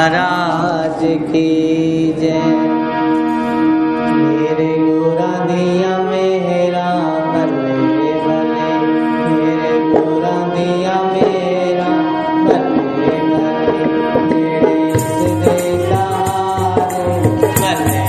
महाराज की जय। मेरे गोरा दिया मेरा बल्ले भले। मेरे गोरा दिया मेरा बल्ले भले। मेरे देता भले